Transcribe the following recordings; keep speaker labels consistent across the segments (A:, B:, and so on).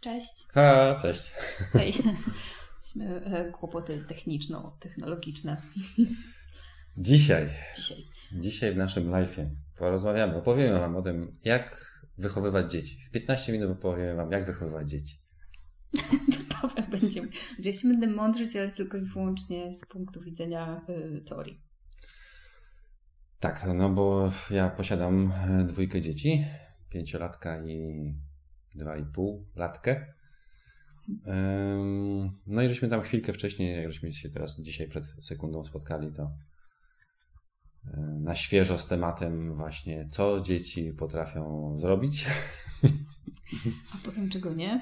A: Cześć.
B: Ha, cześć.
A: Hej. Mieliśmy e, kłopoty techniczno-technologiczne.
B: Dzisiaj,
A: Dzisiaj.
B: dzisiaj w naszym live'ie porozmawiamy, opowiemy Wam o tym, jak wychowywać dzieci. W 15 minut opowiemy Wam, jak wychowywać dzieci.
A: Paweł będzie, że ja się będę mądrzyć, ale tylko i wyłącznie z punktu widzenia y, teorii.
B: Tak, no bo ja posiadam e, dwójkę dzieci, pięciolatka i dwa i pół latkę. Ym, No i żeśmy tam chwilkę wcześniej, jak żeśmy się teraz dzisiaj przed sekundą spotkali, to e, na świeżo z tematem właśnie, co dzieci potrafią zrobić.
A: A potem czego nie?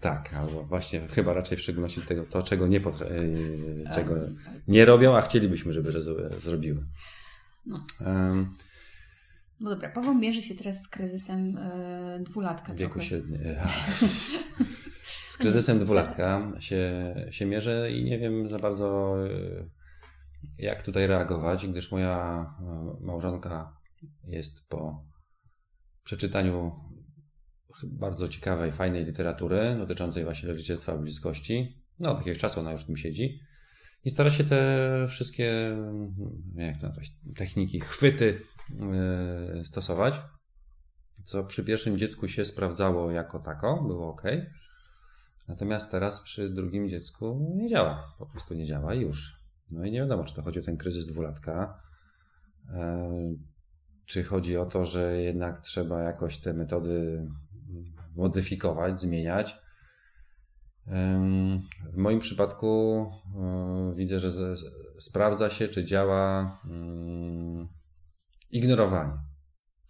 B: Tak, albo właśnie chyba raczej w szczególności tego, to czego nie, potra- e, czego nie robią, a chcielibyśmy, żeby zrobiły.
A: No. No dobra, Paweł mierzy się teraz z kryzysem e, dwulatka.
B: Wieku średnim. Z kryzysem dwulatka się, się mierzę i nie wiem za bardzo, e, jak tutaj reagować, gdyż moja e, małżonka jest po przeczytaniu bardzo ciekawej, fajnej literatury dotyczącej właśnie rodzicielstwa bliskości. No, od jakiegoś czasu ona już w tym siedzi. I stara się te wszystkie, mm, jak to nazwać, techniki, chwyty stosować co przy pierwszym dziecku się sprawdzało jako tako, było ok. Natomiast teraz przy drugim dziecku nie działa. Po prostu nie działa już. No i nie wiadomo, czy to chodzi o ten kryzys dwulatka, e, czy chodzi o to, że jednak trzeba jakoś te metody modyfikować, zmieniać. W moim przypadku e, widzę, że sprawdza się, czy działa mm, ignorowanie.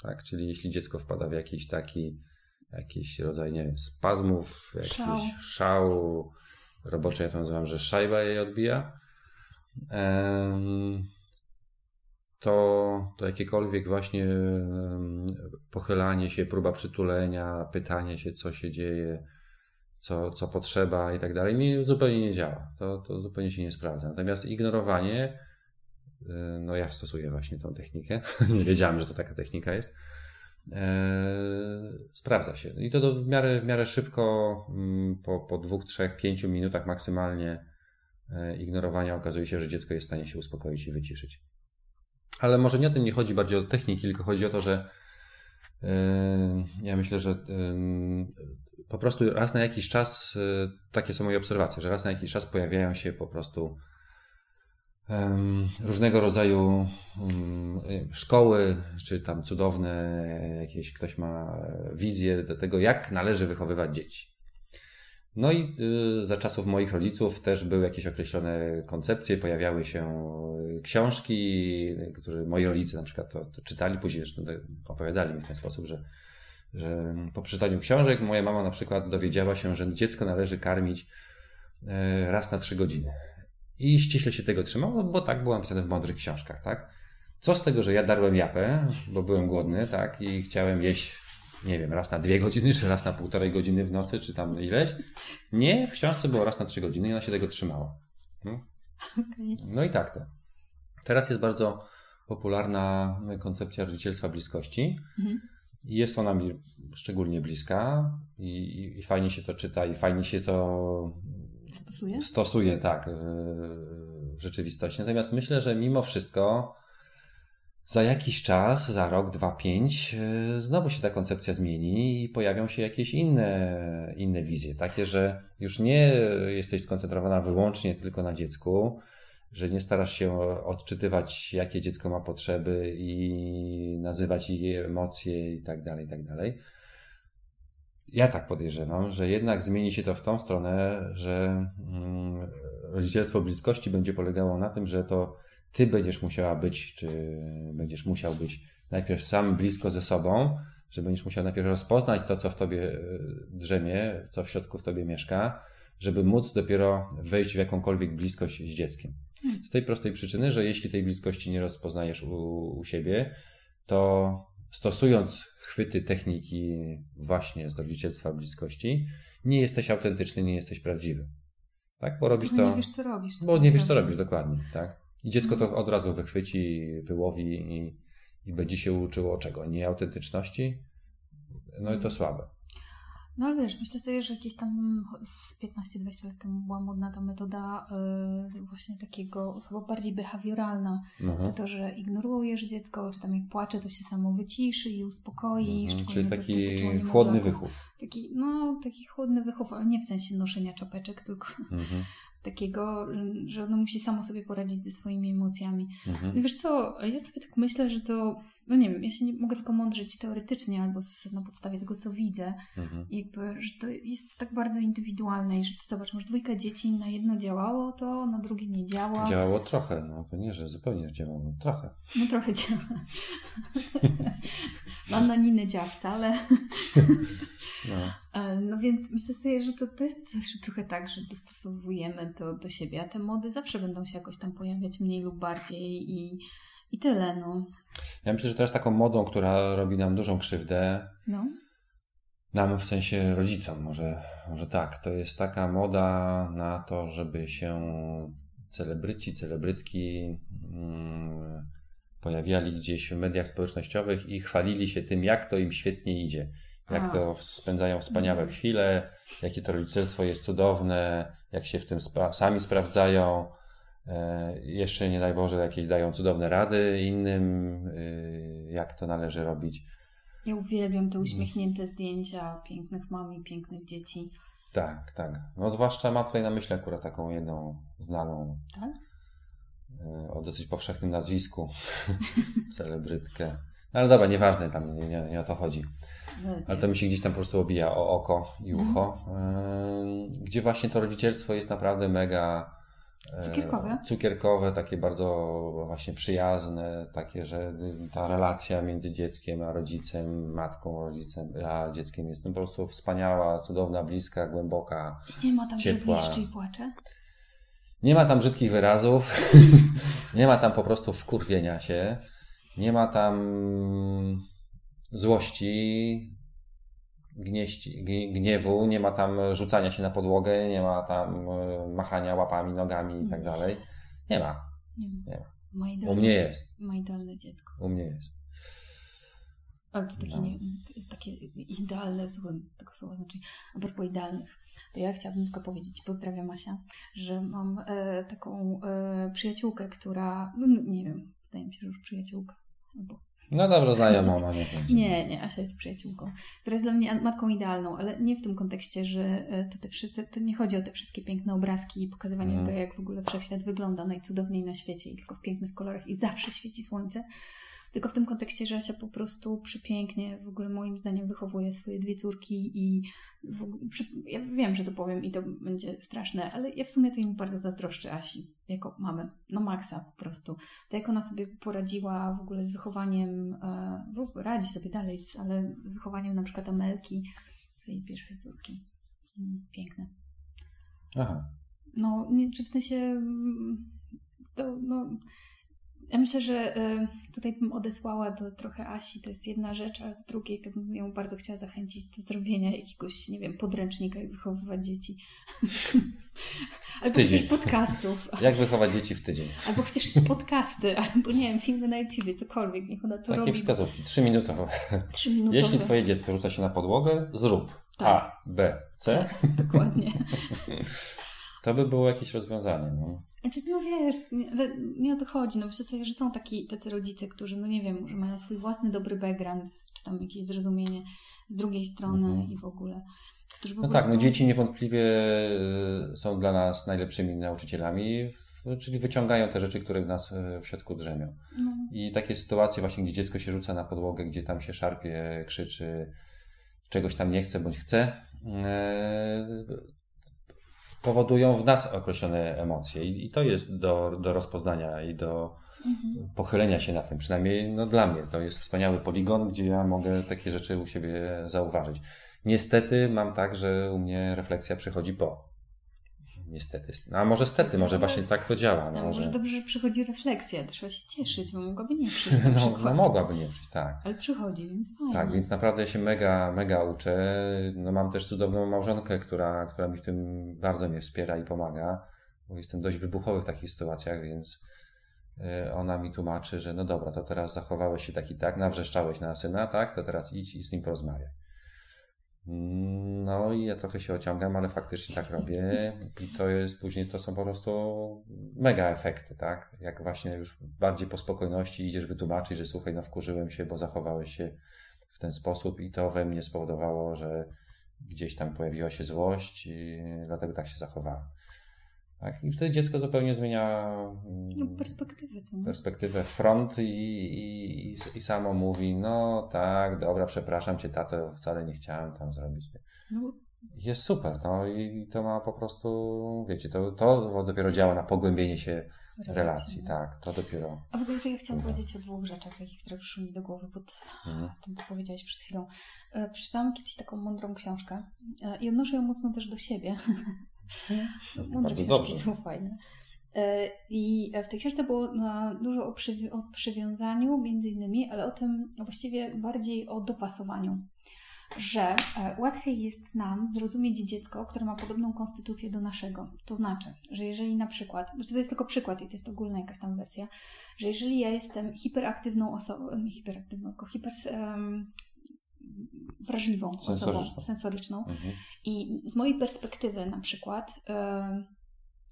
B: Tak? Czyli jeśli dziecko wpada w jakiś taki jakiś rodzaj, nie wiem, spazmów, jakiś
A: Szał.
B: szału, robocze ja to nazywam, że szajba jej odbija, to, to jakiekolwiek właśnie pochylanie się, próba przytulenia, pytanie się, co się dzieje, co, co potrzeba i tak dalej, mi zupełnie nie działa. To, to zupełnie się nie sprawdza. Natomiast ignorowanie, no ja stosuję właśnie tą technikę. nie wiedziałem, że to taka technika jest. E, sprawdza się. I to do, w, miarę, w miarę szybko, mm, po, po dwóch, trzech, pięciu minutach maksymalnie e, ignorowania okazuje się, że dziecko jest w stanie się uspokoić i wyciszyć. Ale może nie o tym nie chodzi bardziej o techniki, tylko chodzi o to, że e, ja myślę, że po prostu raz na jakiś czas, e, takie są moje obserwacje, że raz na jakiś czas pojawiają się po prostu różnego rodzaju mm, szkoły, czy tam cudowne jakieś, ktoś ma wizję do tego, jak należy wychowywać dzieci. No i y, za czasów moich rodziców też były jakieś określone koncepcje, pojawiały się książki, które moi rodzice na przykład to, to czytali, później zresztą opowiadali mi w ten sposób, że, że po przeczytaniu książek moja mama na przykład dowiedziała się, że dziecko należy karmić e, raz na trzy godziny. I ściśle się tego trzymało, bo tak było napisane w mądrych książkach, tak? Co z tego, że ja darłem japę, bo byłem głodny, tak? I chciałem jeść, nie wiem, raz na dwie godziny, czy raz na półtorej godziny w nocy, czy tam ileś. Nie, w książce było raz na trzy godziny i ona się tego trzymała. Hmm? No i tak to. Teraz jest bardzo popularna koncepcja rodzicielstwa bliskości.
A: Mhm.
B: I Jest ona mi szczególnie bliska i, i, i fajnie się to czyta i fajnie się to
A: Stosuje?
B: stosuje, tak, w, rzeczywistości. Natomiast myślę, że mimo wszystko za jakiś czas, za rok, dwa, pięć, yy, znowu się ta koncepcja zmieni i pojawią się jakieś inne, inne wizje. Takie, że już nie jesteś skoncentrowana wyłącznie tylko na dziecku, że nie starasz się odczytywać, jakie dziecko ma potrzeby i nazywać jej emocje i tak dalej, i tak dalej. Ja tak podejrzewam, że jednak zmieni się to w tą stronę, że mm, rodzicielstwo bliskości będzie polegało na tym, że to ty będziesz musiała być, czy będziesz musiał być najpierw sam blisko ze sobą, że będziesz musiał najpierw rozpoznać to, co w tobie e, drzemie, co w środku w tobie mieszka, żeby móc dopiero wejść w jakąkolwiek bliskość z dzieckiem. Z tej prostej przyczyny, że jeśli tej bliskości nie rozpoznajesz u, u siebie, to stosując chwyty techniki właśnie z rodzicielstwa bliskości, nie jesteś autentyczny, nie jesteś prawdziwy. Tak? Bo robisz
A: Trochę
B: to.
A: nie wiesz, co robisz.
B: Bo nie wiesz, co robisz dokładnie, tak? I dziecko to od razu wychwyci, wyłowi i, i będzie się uczyło czego? Nieautentyczności? No i to słabe.
A: No ale wiesz, myślę sobie, że jakieś tam z 15-20 lat temu była modna ta metoda yy, właśnie takiego chyba bardziej behawioralna.
B: Mhm.
A: To to, że ignorujesz dziecko, czy tam jak płacze, to się samo wyciszy i uspokoi.
B: Mhm, Czyli
A: to
B: taki
A: dotyczyło
B: chłodny wychów.
A: Taki, no, taki chłodny wychów, ale nie w sensie noszenia czapeczek, tylko
B: Mhm.
A: takiego, że ono musi samo sobie poradzić ze swoimi emocjami.
B: Mhm.
A: I wiesz co, ja sobie tak myślę, że to, no nie wiem, ja się nie mogę tylko mądrzyć teoretycznie albo z, na podstawie tego, co widzę,
B: Mhm.
A: jakby, że to jest tak bardzo indywidualne i że ty zobacz, masz dwójkę dzieci, na jedno działało to, na drugie nie działa.
B: Działało trochę, no to nie, że zupełnie działało, trochę.
A: No trochę działa. Mam na Ninę działa wcale.
B: No.
A: E, No więc myślę sobie, że to, to jest zawsze trochę tak, że dostosowujemy to do siebie, a te mody zawsze będą się jakoś tam pojawiać mniej lub bardziej i, i tyle, no.
B: Ja myślę, że teraz taką modą, która robi nam dużą krzywdę,
A: No,
B: nam w sensie rodzicom, może, może tak, to jest taka moda na to, żeby się celebryci, celebrytki mm, pojawiali gdzieś w mediach społecznościowych i chwalili się tym, jak to im świetnie idzie. Jak to spędzają wspaniałe
A: Mhm.
B: chwile, jakie to rodzicielstwo jest cudowne, jak się w tym spra- sami sprawdzają. E, jeszcze nie daj Boże, jakieś dają cudowne rady innym, y, jak to należy robić.
A: ja uwielbiam te uśmiechnięte zdjęcia pięknych mam i pięknych dzieci.
B: Tak, tak. No zwłaszcza mam tutaj na myśli akurat taką jedną znaną
A: Tak?
B: e, o dosyć powszechnym nazwisku, celebrytkę. No ale dobra, nieważne, tam nie, nie, nie o to chodzi. Ale to mi się gdzieś tam po prostu obija o oko i
A: Mhm.
B: ucho, e, gdzie właśnie to rodzicielstwo jest naprawdę mega
A: Cukierkowe.
B: cukierkowe, takie bardzo właśnie przyjazne, takie, że ta relacja między dzieckiem a rodzicem, matką, rodzicem, a dzieckiem jest no, po prostu wspaniała, cudowna, bliska, głęboka.
A: I nie ma tam,
B: ciepła.
A: i płacze?
B: Nie ma tam brzydkich wyrazów, nie ma tam po prostu wkurwienia się, nie ma tam złości, gnieści, gnie- gniewu, nie ma tam rzucania się na podłogę, nie ma tam e, machania łapami, nogami i tak dalej. Nie ma.
A: Nie ma.
B: Nie ma. U mnie jest.
A: ma idealne dziecko.
B: U mnie jest.
A: Ale to takie,
B: No.
A: nie, takie idealne w złym tego słowa znaczenia. A propos idealnych, to ja chciałabym tylko powiedzieć, pozdrawiam Asia, że mam e, taką e, przyjaciółkę, która, no nie wiem, wydaje mi się, że już przyjaciółka. Albo...
B: No dobrze, znajoma, ma nie będzie.
A: Nie, nie, Asia jest przyjaciółką, która jest dla mnie matką idealną, ale nie w tym kontekście, że e, to, te, wszyscy- to nie chodzi o te wszystkie piękne obrazki i pokazywanie
B: Mhm.
A: tego, jak w ogóle wszechświat wygląda najcudowniej na świecie i tylko w pięknych kolorach i zawsze świeci słońce. Tylko w tym kontekście, że Asia po prostu przepięknie, w ogóle moim zdaniem wychowuje swoje dwie córki i ogóle- ja wiem, że to powiem i to będzie straszne, ale ja w sumie to im bardzo zazdroszczę Asi, jako mamy, no maksa po prostu. To jak ona sobie poradziła w ogóle z wychowaniem, e, radzi sobie dalej, ale z wychowaniem na przykład Amelki, swojej pierwszej córki. Mm, Piękne.
B: Aha.
A: No, nie, czy w sensie mm, to, no, ja myślę, że e, tutaj bym odesłała do trochę Asi, to jest jedna rzecz, a drugiej to bym ją bardzo chciała zachęcić do zrobienia jakiegoś, nie wiem, podręcznika, jak wychowywać dzieci. albo
B: tydzień.
A: chociaż podcastów,
B: Jak wychować dzieci w tydzień?
A: albo chociaż podcasty, albo nie wiem, filmy na YouTubie, cokolwiek, niech ona to
B: Takie
A: robi.
B: wskazówki, trzyminutowe.
A: Trzyminutowe.
B: Jeśli twoje dziecko rzuca się na podłogę, zrób
A: Tak.
B: A, B, C.
A: Dokładnie.
B: To by było jakieś rozwiązanie. No.
A: Znaczy, no wiesz, nie, nie o to chodzi. No myślę sobie, że są taki, tacy rodzice, którzy, no nie wiem, że mają swój własny dobry background, czy tam jakieś zrozumienie z drugiej strony
B: Mhm.
A: i w ogóle. Którzy
B: No
A: prostu...
B: tak, no dzieci niewątpliwie y, są dla nas najlepszymi nauczycielami, czyli wyciągają te rzeczy, które w nas y, w środku drzemią.
A: No,
B: I takie sytuacje właśnie, gdzie dziecko się rzuca na podłogę, gdzie tam się szarpie, krzyczy, czegoś tam nie chce bądź chce, e, powodują w nas określone emocje. I, i to jest do, do rozpoznania i do
A: mhm.
B: pochylenia się na tym. Przynajmniej no, dla mnie to jest wspaniały poligon, gdzie ja mogę takie rzeczy u siebie zauważyć. Niestety mam tak, że u mnie refleksja przychodzi po. Niestety. A może stety, może właśnie tak to działa.
A: No,
B: No,
A: może
B: że...
A: dobrze, że przychodzi refleksja, trzeba się cieszyć, bo mogłaby nie przyjść
B: no,
A: przykład.
B: no mogłaby nie przyjść, tak.
A: Ale przychodzi, więc fajnie.
B: Tak, więc naprawdę ja się mega, mega uczę. No mam też cudowną małżonkę, która, która mi w tym bardzo mnie wspiera i pomaga, bo jestem dość wybuchowy w takich sytuacjach, więc y, ona mi tłumaczy, że no dobra, to teraz zachowałeś się tak i tak, nawrzeszczałeś na syna, tak, to teraz idź i z nim porozmawiaj. No i ja trochę się ociągam, ale faktycznie tak robię i to jest później, to są po prostu mega efekty, tak? Jak właśnie już bardziej po spokojności idziesz wytłumaczyć, że słuchaj, no wkurzyłem się, bo zachowałeś się w ten sposób i to we mnie spowodowało, że gdzieś tam pojawiła się złość i dlatego tak się zachowałem. Tak? I wtedy dziecko zupełnie zmienia
A: no, perspektywę, co
B: perspektywę front i, i, i, samo mówi, no tak, dobra, przepraszam cię tato, wcale nie chciałem tam zrobić. No. Jest super, no i to ma po prostu, wiecie, to, to dopiero działa na pogłębienie się relacji, relacji tak, to dopiero.
A: A w ogóle to ja chciałam powiedzieć o dwóch rzeczach, takich, które przyszły mi do głowy pod mhm. tym, co powiedziałeś przed chwilą. E, przeczytałam kiedyś taką mądrą książkę e, i odnoszę ją mocno też do siebie.
B: Mądre Bardzo dobrze.
A: są fajne. E, I w tej książce było dużo o, przywi- o przywiązaniu, między innymi, ale o tym właściwie bardziej o dopasowaniu. Że e, łatwiej jest nam zrozumieć dziecko, które ma podobną konstytucję do naszego. To znaczy, że jeżeli na przykład, to jest tylko przykład i to jest ogólna jakaś tam wersja, że jeżeli ja jestem hiperaktywną osobą, nie hiperaktywną, tylko hiper, um, wrażliwą
B: sensoryczną.
A: osobą sensoryczną. Mhm. I z mojej perspektywy na przykład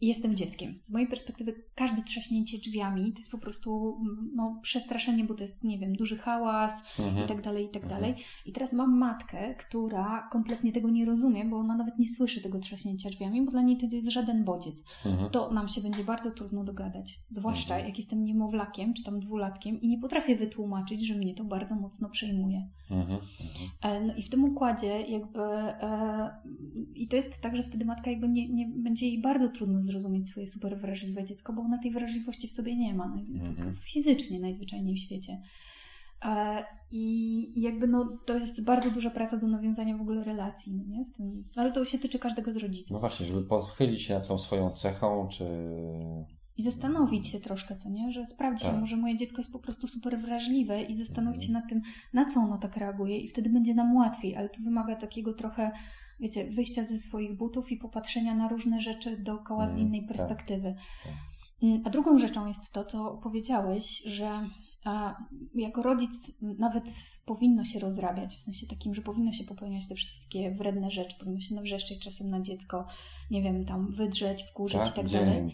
A: i jestem dzieckiem. Z mojej perspektywy każde trzaśnięcie drzwiami to jest po prostu mm, no, przestraszenie, bo to jest, nie wiem, duży hałas mhm. i tak dalej, i tak mhm. dalej. I teraz mam matkę, która kompletnie tego nie rozumie, bo ona nawet nie słyszy tego trzaśnięcia drzwiami, bo dla niej to jest żaden bodziec. Mhm. To nam się będzie bardzo trudno dogadać. Zwłaszcza mhm. jak jestem niemowlakiem, czy tam dwulatkiem i nie potrafię wytłumaczyć, że mnie to bardzo mocno przejmuje. Mhm. E, no i w tym układzie jakby e, i to jest tak, że wtedy matka jakby nie, nie będzie jej bardzo trudno zrozumieć swoje super wrażliwe dziecko, bo ona tej wrażliwości w sobie nie ma, mhm. fizycznie najzwyczajniej w świecie. E, I jakby no, to jest bardzo duża praca do nawiązania w ogóle relacji, no nie? W tym, ale to się tyczy każdego z rodziców.
B: No właśnie, żeby pochylić się nad tą swoją cechą, czy...
A: I zastanowić się troszkę, co nie? Że sprawdzić, tak. może moje dziecko jest po prostu super wrażliwe i zastanowić się mhm. nad tym, na co ono tak reaguje i wtedy będzie nam łatwiej, ale to wymaga takiego trochę wiecie, wyjścia ze swoich butów i popatrzenia na różne rzeczy dookoła z mm, innej tak. perspektywy. Tak. Mm, a drugą rzeczą jest to, co powiedziałeś, że jako rodzic nawet powinno się rozrabiać, w sensie takim, że powinno się popełniać te wszystkie wredne rzeczy, powinno się nawrzeszczeć czasem na dziecko, nie wiem, tam wydrzeć, wkurzyć tak, i tak dalej.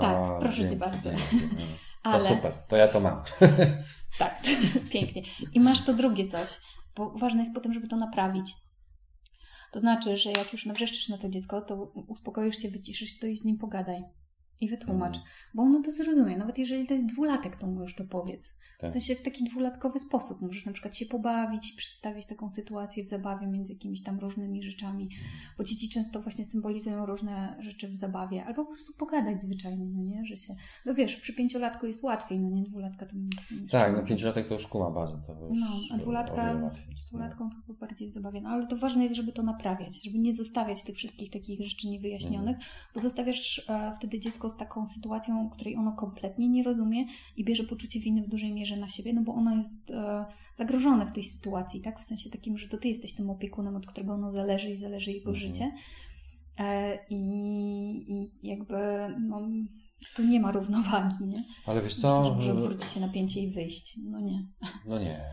A: Tak, proszę dzięki, cię bardzo. Dzięki.
B: To Ale... super, to ja to mam.
A: tak, pięknie. I masz to drugie coś, bo ważne jest potem, żeby to naprawić. To znaczy, że jak już nawrzeszczysz na to dziecko, to uspokoisz się, wyciszysz to i z nim pogadaj i wytłumacz, mhm. bo ono to zrozumie. Nawet jeżeli to jest dwulatek, to mu już to powiedz. Tak. W sensie w taki dwulatkowy sposób. Możesz na przykład się pobawić i przedstawić taką sytuację w zabawie między jakimiś tam różnymi rzeczami, bo dzieci często właśnie symbolizują różne rzeczy w zabawie, albo po prostu pogadać zwyczajnie, no nie, że się, no wiesz, przy pięciolatku jest łatwiej, no nie, dwulatka to nie,
B: Tak, no pięciolatek to już kuma bazę. To już
A: no, a dwulatka z dwulatką to bardziej w zabawie, no ale to ważne jest, żeby to naprawiać, żeby nie zostawiać tych wszystkich takich rzeczy niewyjaśnionych, mhm. bo zostawiasz e, wtedy dziecko z taką sytuacją, której ono kompletnie nie rozumie i bierze poczucie winy w dużej mierze na siebie, no bo ono jest e, zagrożone w tej sytuacji, tak? W sensie takim, że to ty jesteś tym opiekunem, od którego ono zależy i zależy jego mhm. życie. E, i, I jakby no, tu nie ma równowagi, nie?
B: Ale wiesz co?
A: Może odwrócić się napięcie i wyjść. No nie.
B: No nie.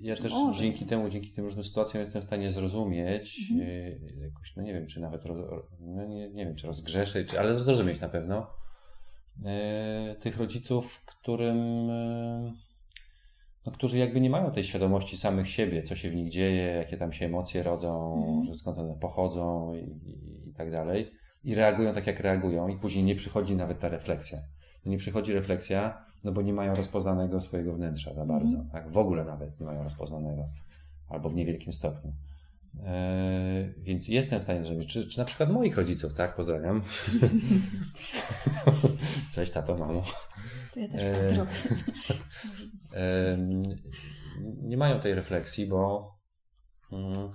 B: Ja też Może. dzięki temu, dzięki tym różnym sytuacjom jestem w stanie zrozumieć, mhm. E, jakoś, no nie wiem, czy nawet, no nie, nie wiem, czy rozgrzeszę, czy, ale zrozumieć na pewno e, tych rodziców, którym no, którzy jakby nie mają tej świadomości samych siebie, co się w nich dzieje, jakie tam się emocje rodzą, mm. że skąd one pochodzą i, i, i, tak dalej. I reagują tak, jak reagują, i później nie przychodzi nawet ta refleksja. To nie przychodzi refleksja, no bo nie mają rozpoznanego swojego wnętrza za bardzo. Mm. Tak? W ogóle nawet nie mają rozpoznanego, albo w niewielkim stopniu. Eee, więc jestem w stanie zrobić, czy, czy na przykład moich rodziców, tak? Pozdrawiam. Cześć, tato, mamo.
A: To ja też pozdrowię.
B: nie mają tej refleksji, bo mm,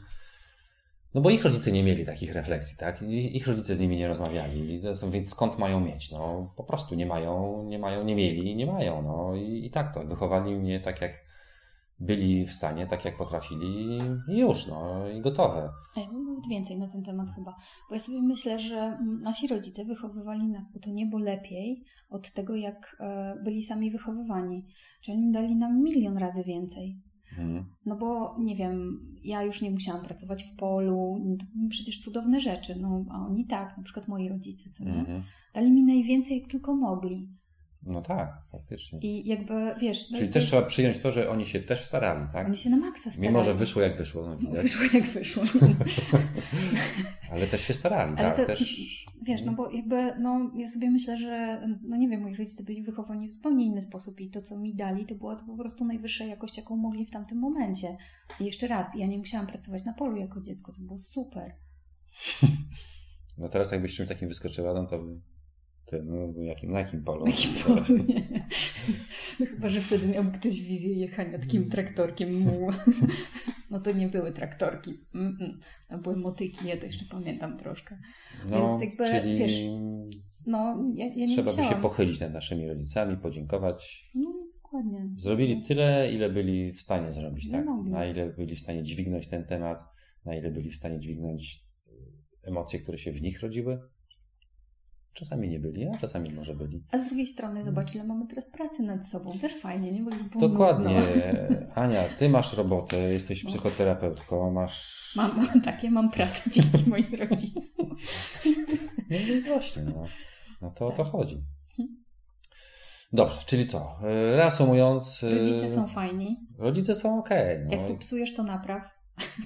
B: no bo ich rodzice nie mieli takich refleksji, tak? Ich rodzice z nimi nie rozmawiali, więc skąd mają mieć? No po prostu nie mają, nie mają, nie mieli, nie mają, no i, i tak to. Wychowali mnie tak jak byli w stanie, tak jak potrafili i już, no i gotowe.
A: Ja mam nawet więcej na ten temat chyba, bo ja sobie myślę, że nasi rodzice wychowywali nas, bo to niebo lepiej od tego, jak e, byli sami wychowywani. Czyli oni dali nam milion razy więcej.
B: Mhm.
A: No bo nie wiem, ja już nie musiałam pracować w polu, to były przecież cudowne rzeczy, no a oni tak, na przykład moi rodzice, co?
B: Mhm.
A: Dali mi najwięcej, jak tylko mogli.
B: No tak, faktycznie.
A: I jakby, wiesz... no
B: Czyli
A: to
B: też
A: jest-
B: trzeba przyjąć to, że oni się też starali, tak?
A: Oni się na maksa starali.
B: Mimo, że wyszło jak wyszło, no
A: No,
B: widać.
A: wyszło jak wyszło.
B: Ale też się starali,
A: Ale
B: tak?
A: to,
B: też...
A: wiesz, no bo jakby, no ja sobie myślę, że, no nie wiem, moi rodzice byli wychowani w zupełnie inny sposób i to, co mi dali, to była to po prostu najwyższa jakość, jaką mogli w tamtym momencie. I jeszcze raz, ja nie musiałam pracować na polu jako dziecko, co było super.
B: No teraz jakbyś czymś takim wyskoczyła, no to by... Ty, no, jakim, na jakim polu?
A: Na jakim polu, nie. No chyba, że wtedy miałby ktoś wizję jechania takim traktorkiem mu. No to nie były traktorki. Mm-mm. To były motyki, ja to jeszcze pamiętam troszkę.
B: No,
A: Więc jakby,
B: czyli
A: wiesz, No, ja, ja
B: trzeba by się pochylić nad naszymi rodzicami, podziękować.
A: No, dokładnie.
B: Zrobili tyle, ile byli w stanie zrobić, tak? Na ile byli w stanie dźwignąć ten temat, na ile byli w stanie dźwignąć e, emocje, które się w nich rodziły. Czasami nie byli, a czasami może byli.
A: A z drugiej strony zobacz, ile mamy teraz pracy nad sobą. Też fajnie, nie? Bo.
B: Dokładnie.
A: nudno.
B: Ania, ty masz robotę, jesteś
A: No.
B: psychoterapeutką, masz.
A: Mam takie, mam pracę dzięki moim rodzicom.
B: No więc właśnie, no, no to o to
A: Tak.
B: chodzi. Dobrze, czyli co? E, Reasumując. e,
A: Rodzice są fajni.
B: Rodzice są okej.
A: Jak
B: no.
A: popsujesz, to napraw.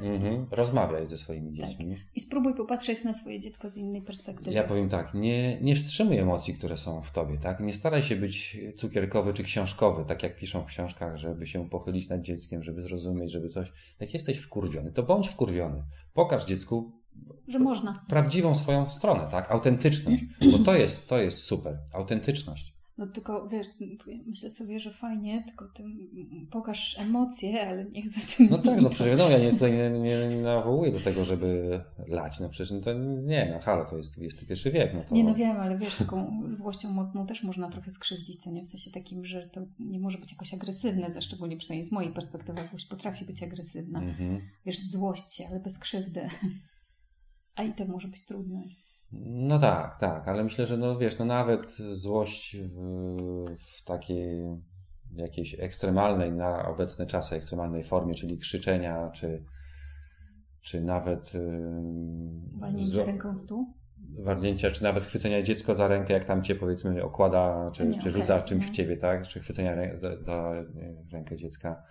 B: Mhm. Rozmawiaj ze swoimi
A: Tak.
B: dziećmi.
A: I spróbuj popatrzeć na swoje dziecko z innej perspektywy.
B: Ja powiem tak, nie, nie wstrzymuj emocji, które są w tobie, tak? Nie staraj się być cukierkowy czy książkowy, tak jak piszą w książkach, żeby się pochylić nad dzieckiem, żeby zrozumieć, żeby coś. Jak jesteś wkurwiony, to bądź wkurwiony. Pokaż dziecku
A: Że można.
B: prawdziwą swoją stronę, tak? Autentyczność, bo to jest, to jest super. Autentyczność.
A: No tylko wiesz, myślę sobie, że fajnie, tylko ty pokaż emocje, ale niech za tym
B: No tak, no przecież wiadomo, ja nie, tutaj nie, nie, nie nawołuję do tego, żeby lać, no przecież no to nie, no halo, to jest XXI wiek, no to...
A: Nie no wiem, ale wiesz, taką złością mocną też można trochę skrzywdzić, co nie? W sensie takim, że to nie może być jakoś agresywne, ze szczególnie przynajmniej z mojej perspektywy złość potrafi być agresywna.
B: Mhm.
A: Wiesz, złość się, ale bez krzywdy. A i to może być trudne.
B: No tak, tak, ale myślę, że no wiesz, no nawet złość w, w takiej jakiejś ekstremalnej, na obecne czasy ekstremalnej formie, czyli krzyczenia, czy, czy nawet
A: Walnięcie
B: zo-
A: ręką w stół?
B: warnięcia, czy nawet chwycenia dziecko za rękę, jak tam cię powiedzmy okłada, czy,
A: Nie,
B: czy rzuca czymś
A: no.
B: w ciebie, tak? Czy chwycenia rę- za, za nie, rękę dziecka.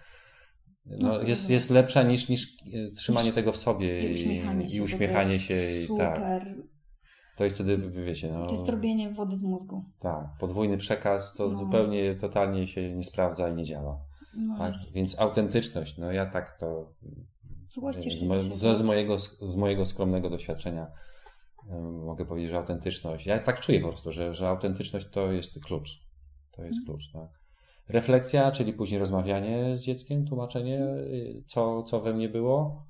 A: No,
B: No, jest, jest lepsza niż, niż y, trzymanie tego w sobie
A: I uśmiechanie się.
B: i uśmiechanie
A: jest
B: się. I, tak. To jest wtedy, wiecie, no.
A: To jest robienie wody z mózgu.
B: Tak, podwójny przekaz to
A: No.
B: zupełnie, totalnie się nie sprawdza i nie działa.
A: No,
B: Tak? Więc autentyczność, no ja tak to
A: Złościsz
B: z, mo- z, mojego, z mojego skromnego doświadczenia mogę powiedzieć, że autentyczność, ja tak czuję po prostu, że, że autentyczność to jest klucz. To jest
A: Mhm.
B: klucz, tak. Refleksja, czyli później rozmawianie z dzieckiem, tłumaczenie, y, co, co we mnie było,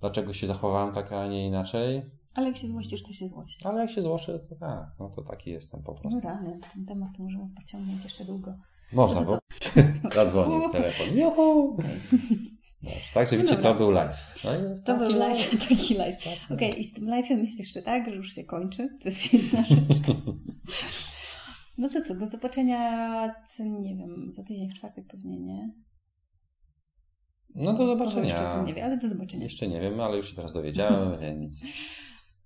B: dlaczego się zachowałem tak, a nie inaczej.
A: Ale jak się złościsz, to się złości.
B: Ale jak się złoszę, to tak, no to taki jestem po prostu.
A: No rany, ten temat to możemy pociągnąć jeszcze długo.
B: Można,
A: No
B: bo zadzwonił telefon. Juhu! Dobrze, Także
A: No
B: widzicie,
A: dobra.
B: to był live. No i
A: To
B: taki
A: był live, taki live. Okej, i z tym live'em jest jeszcze tak, że już się kończy. To jest jedna rzecz. No to co, do zobaczenia, z, nie wiem, za tydzień w czwartek pewnie nie.
B: No do
A: Jeszcze
B: zobaczenia.
A: tym nie wie, ale do zobaczenia.
B: Jeszcze nie wiem, ale już się teraz dowiedziałem, więc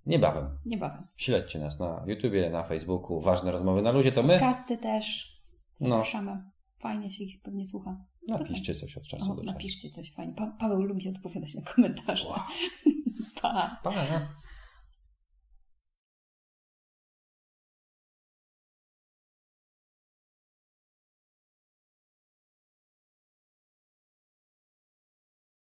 B: niebawem.
A: Niebawem.
B: Śledźcie nas na YouTubie, na Facebooku. Ważne rozmowy na luzie to my.
A: Podcasty też
B: No.
A: zapraszamy. Fajnie się ich pewnie słucha.
B: Napiszcie coś od czasu
A: O,
B: do czasu.
A: napiszcie coś fajnie. Pa- Paweł lubi odpowiadać na komentarze. pa!
B: Pa.